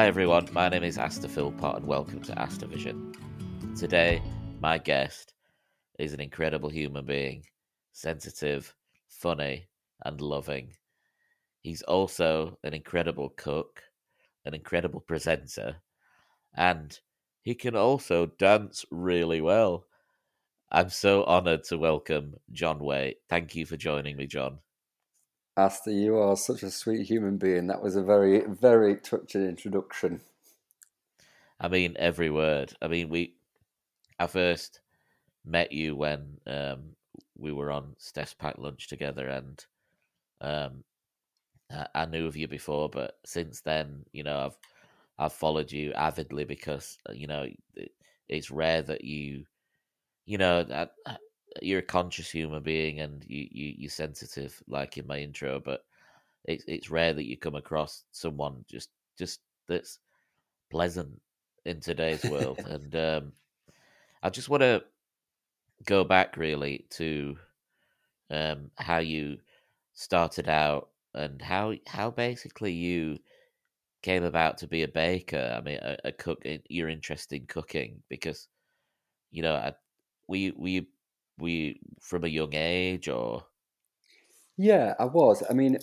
Hi everyone, my name is Asta Philpott and welcome to Asta Vision. Today, my guest is an incredible human being, sensitive, funny, and loving. He's also an incredible cook, an incredible presenter, and he can also dance really well. I'm so honored to welcome John Whaite. Thank you for joining me, John. Asta, you are such a sweet human being. That was a very, very touching introduction. I mean, every word. I mean, we. I first met you when um, we were on Steph's Packed Lunch together, and um, I, I knew of you before, but since then, you know, I've I've followed you avidly because uh, you know it, it's rare that you, you know, that you're a conscious human being and you, you you're sensitive, like in my intro, but it's it's rare that you come across someone just just that's pleasant in today's world. and um, I just want to go back really to um, how you started out and how how basically you came about to be a baker. I mean, a, a cook. You're interested in cooking because you know, I, were you were you we from a young age or? Yeah i was. I mean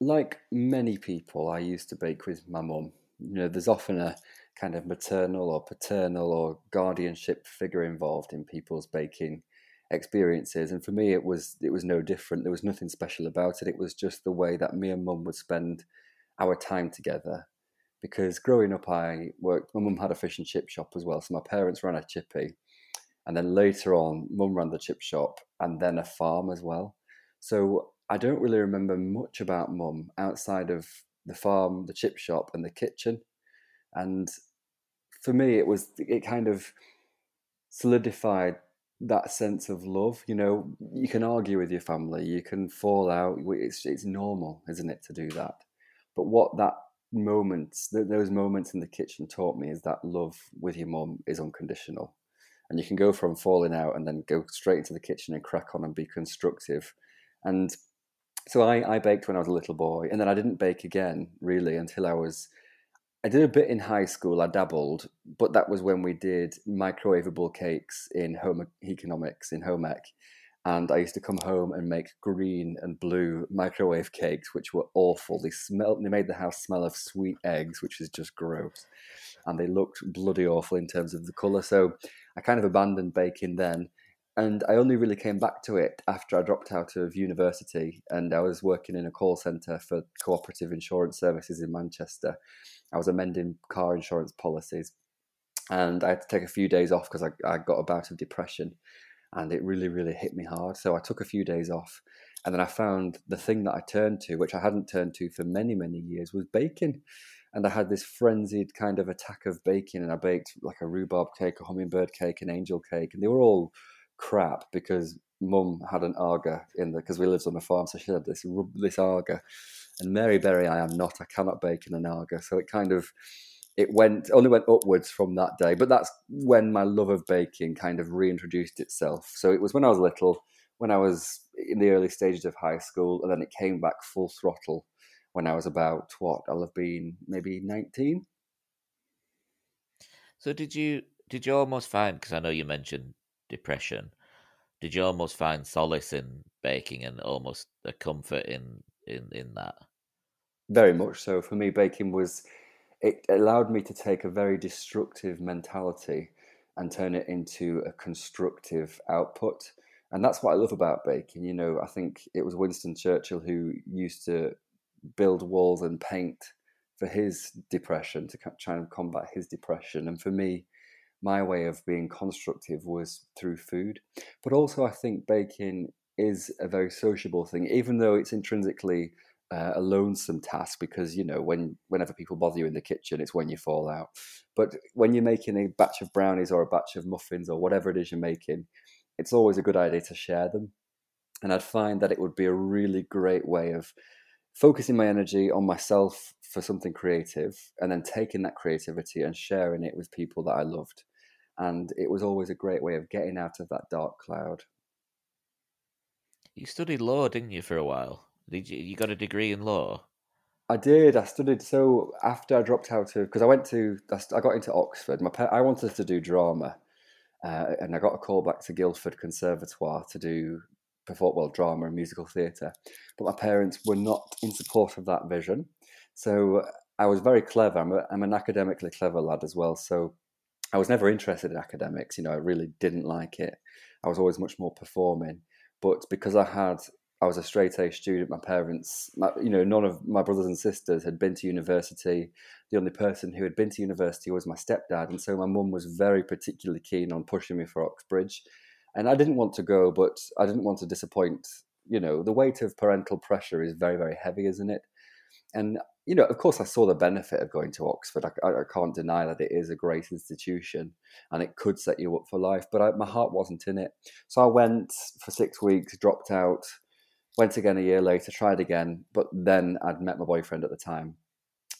like many people i used to bake with my mum. You know there's often a kind of maternal or paternal or guardianship figure involved in people's baking experiences and for me it was it was no different. There was nothing special about it. It was just the way that me and mum would spend our time together because growing up i worked my mum had a fish and chip shop as well so my parents ran a chippy and then later on, mum ran the chip shop and then a farm as well. So I don't really remember much about mum outside of the farm, the chip shop, and the kitchen. And for me, it was, it kind of solidified that sense of love. You know, you can argue with your family, you can fall out. It's, it's normal, isn't it, to do that? But what that moments, those moments in the kitchen taught me is that love with your mum is unconditional and you can go from falling out and then go straight into the kitchen and crack on and be constructive. And so I, I baked when I was a little boy, and then I didn't bake again really until I was. I did a bit in high school. I dabbled, but that was when we did microwavable cakes in home economics in home ec, and I used to come home and make green and blue microwave cakes, which were awful. They smelled. They made the house smell of sweet eggs, which is just gross, and they looked bloody awful in terms of the color. So I kind of abandoned baking then. And I only really came back to it after I dropped out of university and I was working in a call centre for cooperative insurance services in Manchester. I was amending car insurance policies and I had to take a few days off because I, I got a bout of depression and it really, really hit me hard. So I took a few days off and then I found the thing that I turned to, which I hadn't turned to for many, many years, was baking and I had this frenzied kind of attack of baking, and I baked like a rhubarb cake, a hummingbird cake, an angel cake, and they were all crap because mum had an Aga in the because we lived on a farm, so she had this this Aga, and Mary Berry, I am not. I cannot bake in an Aga, so it kind of it went only went upwards from that day. But that's when my love of baking kind of reintroduced itself. So it was when I was little, when I was in the early stages of high school, and then it came back full throttle when I was about what I'll have been maybe nineteen. So did you did you almost find because I know you mentioned depression, did you almost find solace in baking and almost a comfort in in in that? Very much so. For me, baking was it allowed me to take a very destructive mentality and turn it into a constructive output. And that's what I love about baking. You know, I think it was Winston Churchill who used to build walls and paint for his depression to try and combat his depression. And for me, my way of being constructive was through food. But also, I think baking is a very sociable thing, even though it's intrinsically uh, a lonesome task because you know when whenever people bother you in the kitchen, it's when you fall out. But when you're making a batch of brownies or a batch of muffins or whatever it is you're making, it's always a good idea to share them. And I'd find that it would be a really great way of focusing my energy on myself for something creative and then taking that creativity and sharing it with people that I loved. And it was always a great way of getting out of that dark cloud. You studied law, didn't you, for a while? Did you? You got a degree in law? I did. I studied. So after I dropped out of, because I went to, I got into Oxford. My I wanted to do drama, uh, and I got a call back to Guildford Conservatoire to do perform well drama and musical theatre. But my parents were not in support of that vision. So I was very clever. I'm, a, I'm an academically clever lad as well. So I was never interested in academics. You know, I really didn't like it. I was always much more performing. But because I had, I was a straight A student. My parents, my, you know, none of my brothers and sisters had been to university. The only person who had been to university was my stepdad, and so my mum was very particularly keen on pushing me for Oxbridge. And I didn't want to go, but I didn't want to disappoint. You know, the weight of parental pressure is very, very heavy, isn't it? And you know, of course, I saw the benefit of going to Oxford. I, I, can't deny that it is a great institution and it could set you up for life, but I, my heart wasn't in it. So I went for six weeks, dropped out, went again a year later, tried again, but then I'd met my boyfriend at the time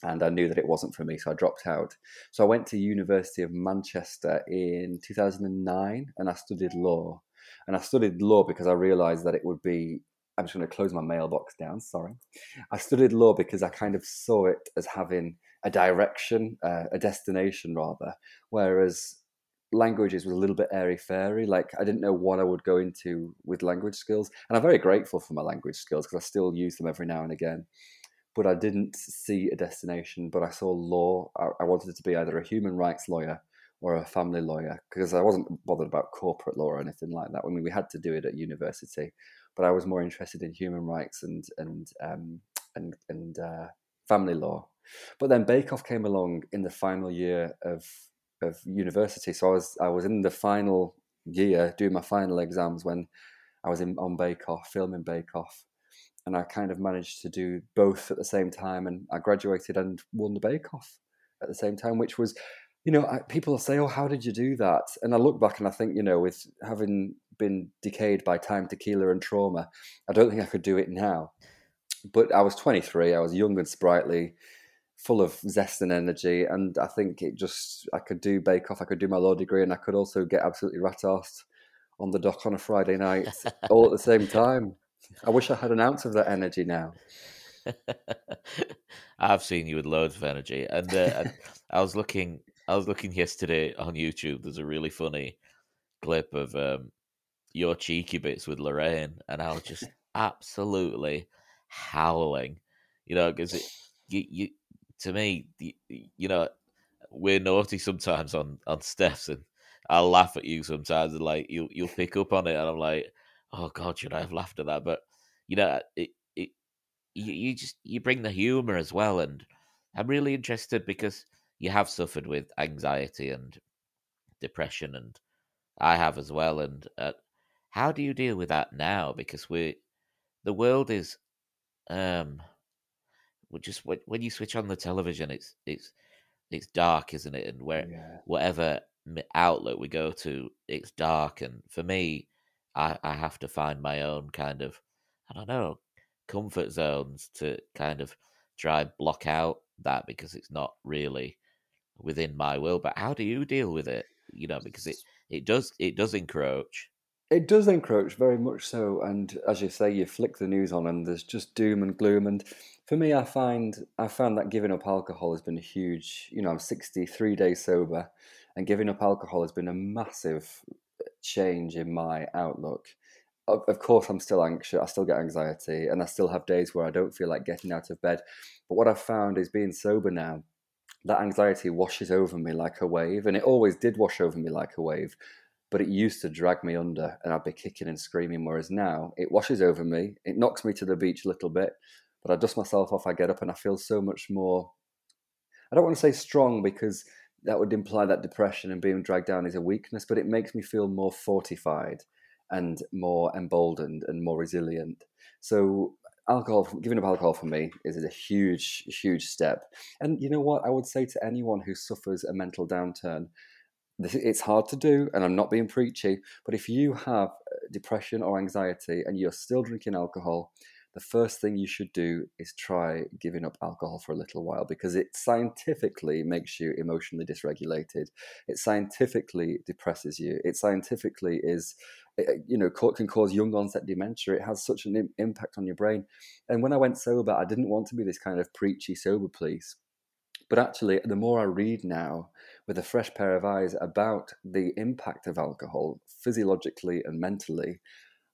and I knew that it wasn't for me, so I dropped out. So I went to University of Manchester in 2009 and I studied law. And I studied law because I realized that it would be I'm just going to close my mailbox down. Sorry. I studied law because I kind of saw it as having a direction, uh, a destination rather, whereas languages was a little bit airy fairy. Like I didn't know what I would go into with language skills, and I'm very grateful for my language skills because I still use them every now and again. But I didn't see a destination. But I saw law. I, I wanted to be either a human rights lawyer or a family lawyer because I wasn't bothered about corporate law or anything like that. I mean, we had to do it at university, but I was more interested in human rights and and um, and and uh, family law. But then Bake Off came along in the final year of of university, so I was I was in the final year doing my final exams when I was in on Bake Off, filming Bake Off, and I kind of managed to do both at the same time, and I graduated and won the Bake Off at the same time, which was you know, I, people say, "Oh, how did you do that?" And I look back and I think, you know, with having been decayed by time, tequila, and trauma. I don't think I could do it now. But I was 23. I was young and sprightly, full of zest and energy, and I think it just I could do Bake Off. I could do my law degree, and I could also get absolutely rat assed on the dock on a Friday night, all at the same time. I wish I had an ounce of that energy now. I've seen you with loads of energy, and uh, I was looking. I was looking yesterday on YouTube. There's a really funny clip of um, your cheeky bits with Lorraine, and I was just absolutely howling. You know, because you, you to me, you, know, we're naughty sometimes on on Steph's, and I'll laugh at you sometimes, and like you you'll pick up on it, and I'm like, oh god, should I have laughed at that? But you know, it it you, you just you bring the humor as well, and I'm really interested because you have suffered with anxiety and depression, and I have as well, and uh, how do you deal with that now? Because we, the world is, um, just when you switch on the television, it's it's it's dark, isn't it? And where yeah. whatever outlet we go to, it's dark. And for me, I I have to find my own kind of, I don't know, comfort zones to kind of try block out that because it's not really within my will. But how do you deal with it? You know, because it it does it does encroach. It does encroach very much so, and as you say, you flick the news on, and there's just doom and gloom. And for me, I find I found that giving up alcohol has been a huge. You know, I'm 63 days sober, and giving up alcohol has been a massive uh, change in my outlook. Of, of course, I'm still anxious. I still get anxiety, and I still have days where I don't feel like getting out of bed. But what I've found is being sober now, that anxiety washes over me like a wave, and it always did wash over me like a wave but it used to drag me under and I'd be kicking and screaming. Whereas now it washes over me, it knocks me to the beach a little bit, but I dust myself off, I get up and I feel so much more. I don't want to say strong because that would imply that depression and being dragged down is a weakness, but it makes me feel more fortified and more emboldened and more resilient. So alcohol giving up alcohol for me is a huge huge step and you know what i would say to anyone who suffers a mental downturn it's hard to do, and I'm not being preachy, but if you have uh, depression or anxiety and you're still drinking alcohol, the first thing you should do is try giving up alcohol for a little while because it scientifically makes you emotionally dysregulated. It scientifically depresses you. It scientifically is eh, eh, you know, can cause young onset dementia. It has such an impact on your brain. And when I went sober, I didn't want to be this kind of preachy sober police. But actually, the more I read now with a fresh pair of eyes about the impact of alcohol physiologically and mentally,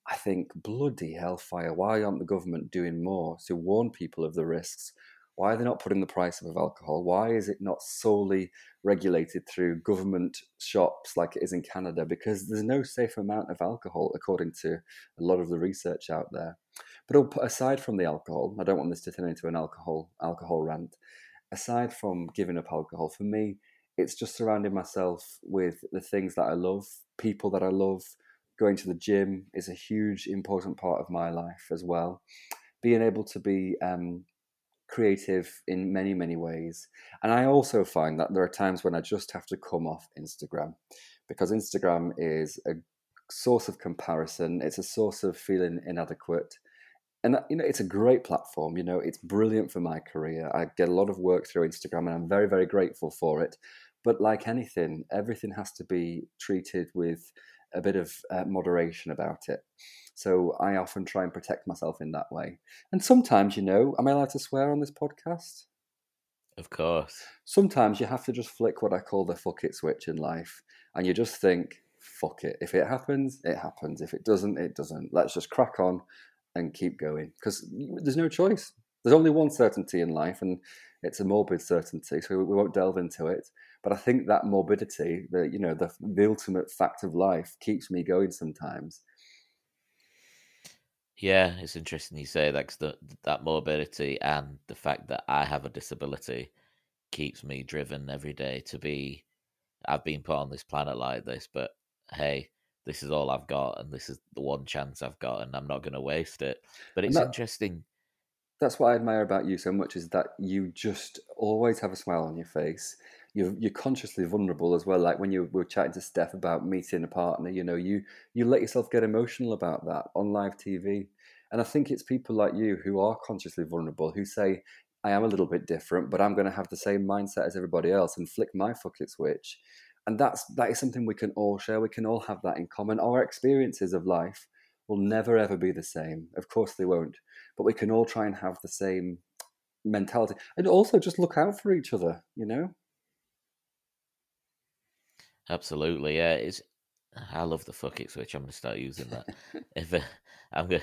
I think, bloody hellfire, why aren't the government doing more to warn people of the risks? Why are they not putting the price of alcohol? Why is it not solely regulated through government shops like it is in Canada? Because there's no safe amount of alcohol, according to a lot of the research out there. But oh, aside from the alcohol, I don't want this to turn into an alcohol alcohol rant. Aside from giving up alcohol, for me, it's just surrounding myself with the things that I love, people that I love, going to the gym is a huge important part of my life as well. Being able to be um, creative in many many ways. And i also find that there are times when i just have to come off instagram because instagram is a source of comparison. It's a source of feeling inadequate. And you know it's a great platform you know it's brilliant for my career. I get a lot of work through instagram and i'm very very grateful for it. But like anything everything has to be treated with a bit of uh, moderation about it. So I often try and protect myself in that way. And sometimes, you know, am I allowed to swear on this podcast? Of course. Sometimes you have to just flick what I call the fuck it switch in life. And you just think, fuck it. If it happens, it happens. If it doesn't, it doesn't. Let's just crack on and keep going. Because there's no choice. There's only one certainty in life, and it's a morbid certainty. So we won't delve into it. But I think that morbidity, the you know, the the ultimate fact of life, keeps me going sometimes. Yeah, it's interesting you say that the, that morbidity and the fact that I have a disability keeps me driven every day to be. I've been put on this planet like this, but hey, this is all I've got, and this is the one chance I've got, and I'm not going to waste it. But it's that, interesting. That's what I admire about you so much is that you just always have a smile on your face you're you're consciously vulnerable as well. Like when you were chatting to Steph about meeting a partner, you know, you you let yourself get emotional about that on live TV. And I think it's people like you who are consciously vulnerable who say, I am a little bit different, but I'm going to have the same mindset as everybody else and flick my fuck it switch. And that's that is something we can all share. We can all have that in common. Our experiences of life will never ever be the same. Of course they won't. But we can all try and have the same mentality. And also just look out for each other, you know? Absolutely, yeah. It's I love the fuck it switch. I'm gonna start using that. if uh, I'm gonna,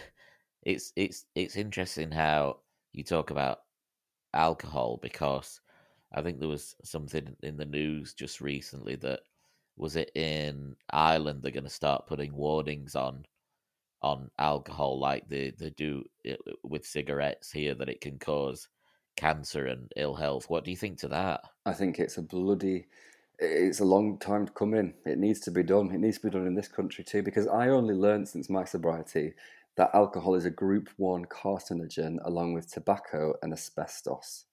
it's it's it's interesting how you talk about alcohol because I think there was something in the news just recently that was it in Ireland they're going to start putting warnings on on alcohol like they, they do with cigarettes here that it can cause cancer and ill health. What do you think to that? I think it's a bloody it's a long time to come in. It needs to be done. It needs to be done in this country too, because I only learned since my sobriety that alcohol is a group one carcinogen along with tobacco and asbestos.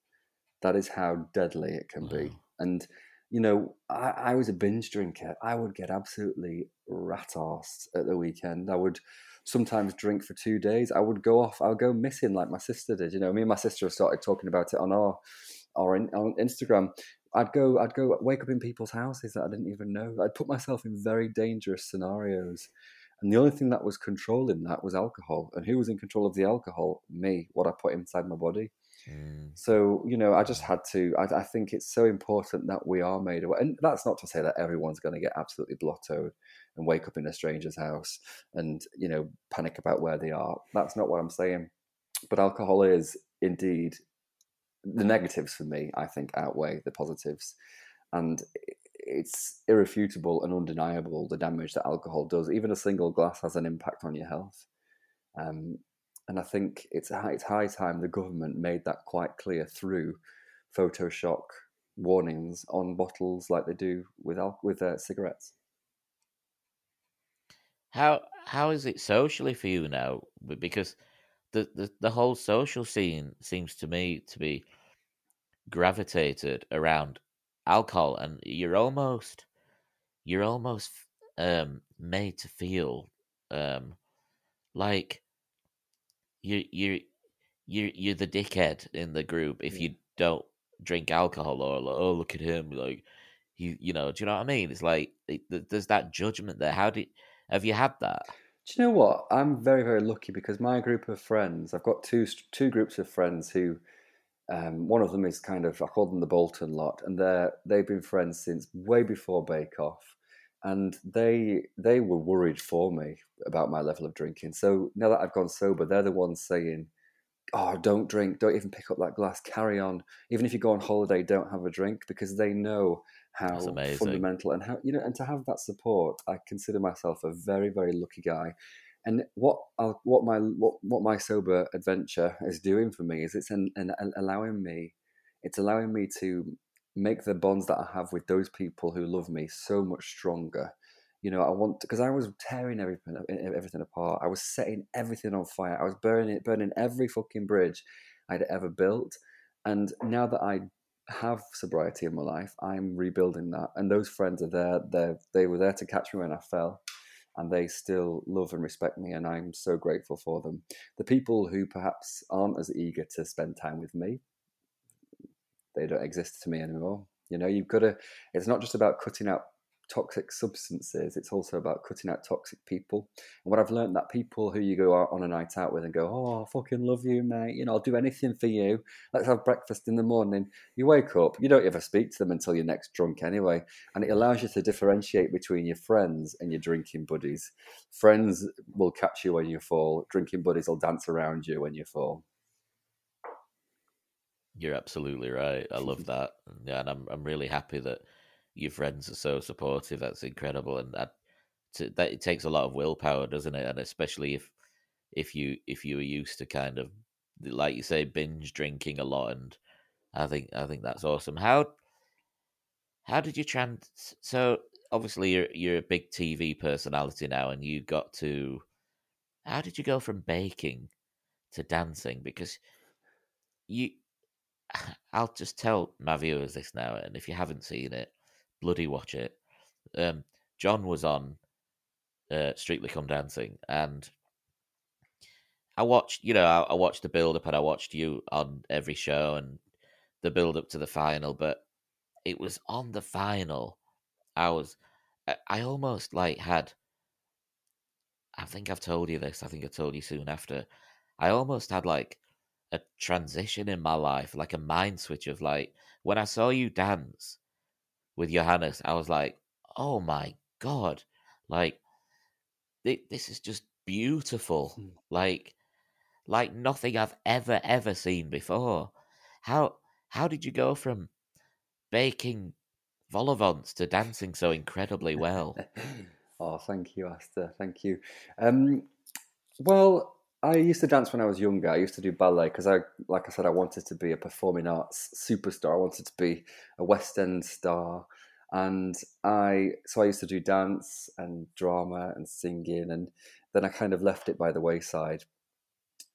That is how deadly it can wow. be. And, you know, I, I, was a binge drinker. I would get absolutely rat arsed at the weekend. I would sometimes drink for two days. I would go off, I would go missing like my sister did. You know, me and my sister have started talking about it on our our on Instagram. I'd go, I'd go wake up in people's houses that I didn't even know. I'd put myself in very dangerous scenarios. And the only thing that was controlling that was alcohol. And who was in control of the alcohol? Me, what I put inside my body. Mm. So, you know, I just had to, I, I, think it's so important that we are made aware. And that's not to say that everyone's going to get absolutely blottoed and wake up in a stranger's house and, you know, panic about where they are. That's not what I'm saying. But alcohol is indeed the negatives for me, I think, outweigh the positives. And it's irrefutable and undeniable the damage that alcohol does. Even a single glass has an impact on your health. Um, and I think it's, it's high time the government made that quite clear through Photoshock warnings on bottles like they do with al- with uh, cigarettes. How how is it socially for you now? Because the, the, the whole social scene seems to me to be gravitated around alcohol and you're almost you're almost um made to feel um like you you you you're the dickhead in the group if you don't drink alcohol or like, oh look at him like you you know do you know what I mean? It's like it, there's that judgment there. How do Have you had that? Do you know what? I'm very, very lucky because my group of friends, I've got two two groups of friends who, um, one of them is kind of I call them the Bolton lot, and they're they've been friends since way before Bake Off, and they they were worried for me about my level of drinking. So now that I've gone sober, they're the ones saying, "Oh, don't drink, don't even pick up that glass, carry on. Even if you go on holiday, don't have a drink," because they know how fundamental and how you know and to have that support i consider myself a very very lucky guy. And what I'll, what my what, what my sober adventure is doing for me is it's an, an, an allowing me it's allowing me to make the bonds that i have with those people who love me so much stronger you know i want because i was tearing everything everything apart i was setting everything on fire i was burning burning every fucking bridge i'd ever built and now that i have sobriety in my life, I'm rebuilding that. And those friends are there. They they were there to catch me when I fell, and they still love and respect me, and I'm so grateful for them. The people who perhaps aren't as eager to spend time with me, they don't exist to me anymore. You know, you've got to. It's not just about cutting out toxic substances, it's also about cutting out toxic people. And what I've learned that people who you go out on a night out with and go, oh, I fucking love you, mate. You know, I'll do anything for you. Let's have breakfast in the morning. You wake up, you don't ever speak to them until you're next drunk anyway. And it allows you to differentiate between your friends and your drinking buddies. Friends will catch you when you fall. Drinking buddies will dance around you when you fall. You're absolutely right. I love that. Yeah, and I'm I'm really happy that your friends are so supportive. That's incredible, and that to, that it takes a lot of willpower, doesn't it? And especially if if you if you were used to kind of like you say binge drinking a lot, and I think I think that's awesome. How how did you trans? So obviously you're you're a big TV personality now, and you got to. How did you go from baking to dancing? Because you, I'll just tell my viewers this now, and if you haven't seen it, bloody watch it. Um, John was on uh, Strictly Come Dancing, and I watched, you know, I, I watched the build up, and I watched you on every show and the build up to the final. But it was on the final, I was, I, I almost like had. I think I've told you this. I think I told you soon after. I almost had like a transition in my life, like a mind switch of like when I saw you dance with Johannes, I was like, oh my god, like this is just beautiful, mm. like like nothing I've ever ever seen before. How how did you go from baking vol to dancing so incredibly well? oh, thank you, Asta. Thank you. Um, well, I used to dance when I was younger. I used to do ballet because I, like I said, I wanted to be a performing arts superstar. I wanted to be a West End star, and I so I used to do dance and drama and singing, and then I kind of left it by the wayside,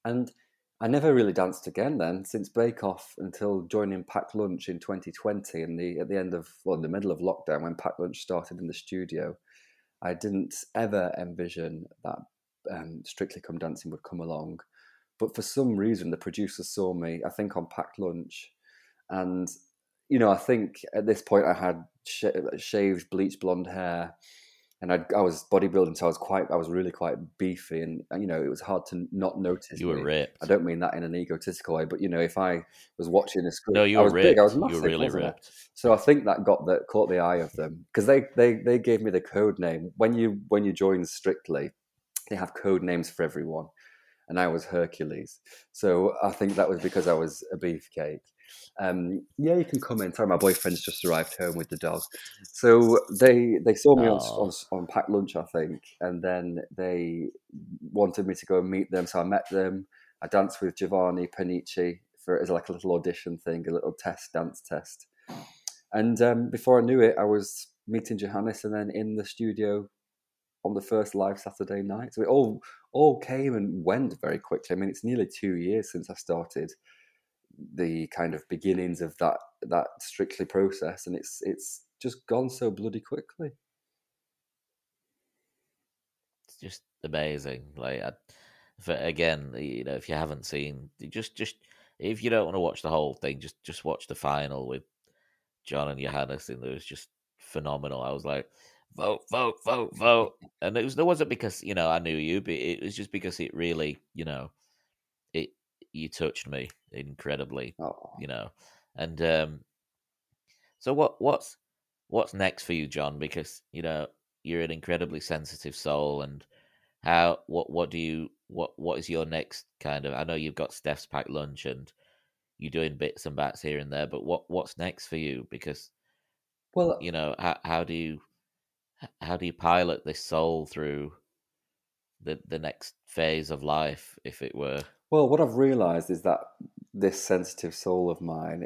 and I never really danced again then since Bake Off until joining Packed Lunch in 2020. In the at the end of well, in the middle of lockdown when Packed Lunch started in the studio, I didn't ever envision that um, Strictly Come Dancing would come along. But for some reason, the producers saw me, I think, on Packed Lunch. And, you know, I think at this point I had sh- shaved, bleached blonde hair. And I'd, i was bodybuilding, so I was quite, I was really quite beefy, and you know, it was hard to not notice. You were me. ripped. I don't mean that in an egotistical way, but you know, if I was watching a screen, no, you I was ripped. big, I was massive, you were really ripped. It? So I think that got that caught the eye of them because they, they they gave me the code name when you when you join Strictly they have code names for everyone. And I was Hercules. So I think that was because I was a beefcake. Um, yeah, you can comment. Sorry, my boyfriend's just arrived home with the dog. So they they saw me on, on, on packed lunch, I think, and then they wanted me to go and meet them. So I met them. I danced with Giovanni Pernice for as like a little audition thing, a little test dance test. And um, before I knew it, I was meeting Johannes, and then in the studio on the first live Saturday night. So it all all came and went very quickly. I mean, it's nearly two years since I started the kind of beginnings of that that strictly process, and it's it's just gone so bloody quickly. It's just amazing. Like, I, for, again, you know, if you haven't seen, just just if you don't want to watch the whole thing, just just watch the final with John and Johannes, and it was just phenomenal. I was like, vote, vote, vote, vote. And it was there wasn't because you know I knew you, but it was just because it really, you know, it you touched me incredibly, Oh, you know, and um, so what what's what's next for you, John? Because you know you're an incredibly sensitive soul, and how what what do you what what is your next kind of? I know you've got Steph's packed lunch and you're doing bits and bats here and there, but what what's next for you? Because well, you know how how do you how do you pilot this soul through the the next phase of life, if it were? well, what I've realised is that this sensitive soul of mine,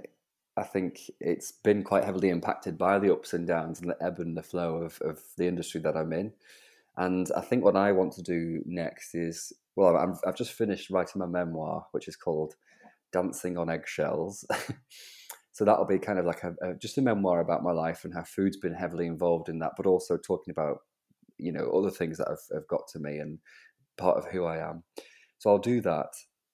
I think it's been quite heavily impacted by the ups and downs and the ebb and the flow of, of the industry that I'm in. And I think what I want to do next is, well, I'm, I've just finished writing my memoir, which is called Dancing on Eggshells. so that'll be kind of like a, a, just a memoir about my life and how food's been heavily involved in that, but also talking about, you know, other things that have, have got to me and part of who I am. So I'll do that.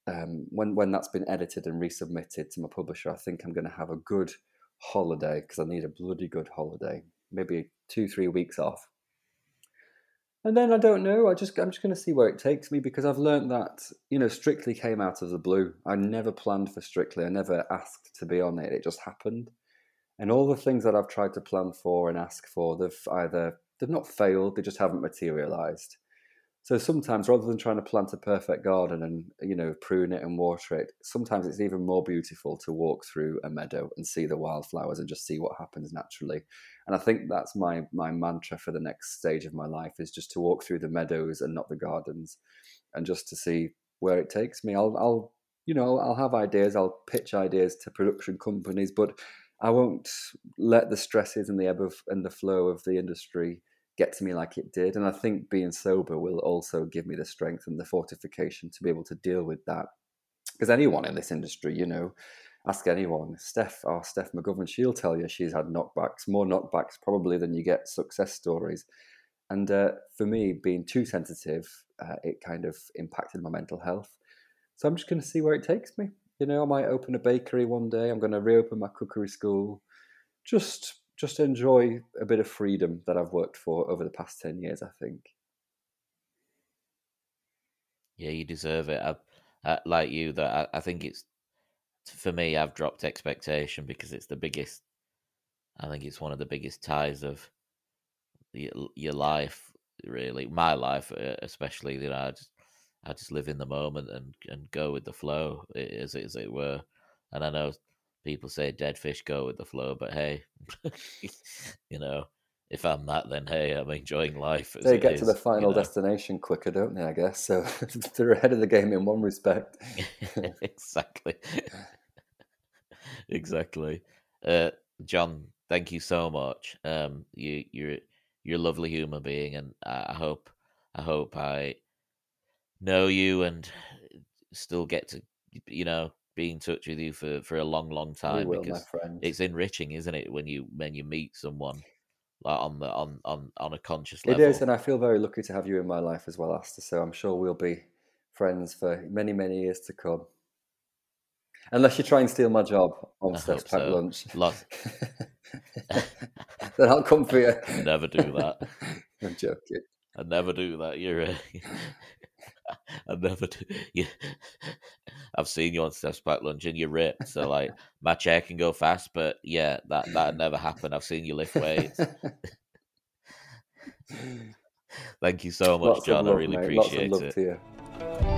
Um, when when that's been edited and resubmitted to my publisher, I think I'm going to have a good holiday because I need a bloody good holiday. Maybe two three weeks off, and then I don't know. I just I'm just going to see where it takes me because I've learned that you know Strictly came out of the blue. I never planned for Strictly. I never asked to be on it. It just happened. And all the things that I've tried to plan for and ask for, they've either they've not failed. They just haven't materialized. So sometimes, rather than trying to plant a perfect garden and you know prune it and water it, sometimes it's even more beautiful to walk through a meadow and see the wildflowers and just see what happens naturally. And I think that's my my mantra for the next stage of my life is just to walk through the meadows and not the gardens, and just to see where it takes me. I'll I'll you know I'll have ideas. I'll pitch ideas to production companies, but I won't let the stresses and the ebb of and the flow of the industry get to me like it did. And I think being sober will also give me the strength and the fortification to be able to deal with that. Because anyone in this industry, you know, ask anyone, Steph, oh, Steph McGovern, she'll tell you she's had knockbacks, more knockbacks probably than you get success stories. And uh, for me, being too sensitive, uh, it kind of impacted my mental health. So I'm just going to see where it takes me. You know, I might open a bakery one day. I'm going to reopen my cookery school. Just just enjoy a bit of freedom that I've worked for over the past 10 years, I think. Yeah, you deserve it. I, I, like you, that I, I think it's for me. I've dropped expectation because it's the biggest. I think it's one of the biggest ties of your, your life, really. My life, uh, especially. You know, I just, I just live in the moment and and go with the flow, as as it were. And I know people say dead fish go with the flow, but hey, you know, if I'm that, then hey, I'm enjoying life. they get is, to the final you know? destination quicker, don't they? I guess so. they're ahead of the game in one respect. exactly. exactly. Uh, John, thank you so much. Um, you, you're you're a lovely human being, and I hope I hope I know you and still get to you know be in touch with you for, for a long, long time will, because it's enriching, isn't it, when you when you meet someone like on the on on on a conscious level. It is, and I feel very lucky to have you in my life as well, Asta. So I'm sure we'll be friends for many, many years to come. Unless you try and steal my job on Steph's Packed so. Lunch. then I'll come for you. Never do that. I'm joking. I never do that. You're. Uh, I never do. You, I've seen you on Steph's Packed Lunch and you're ripped. So like my chair can go fast, but yeah, that that never happened. I've seen you lift weights. Thank you so much, Lots John. Love, I really mate. appreciate Lots of love it. To you.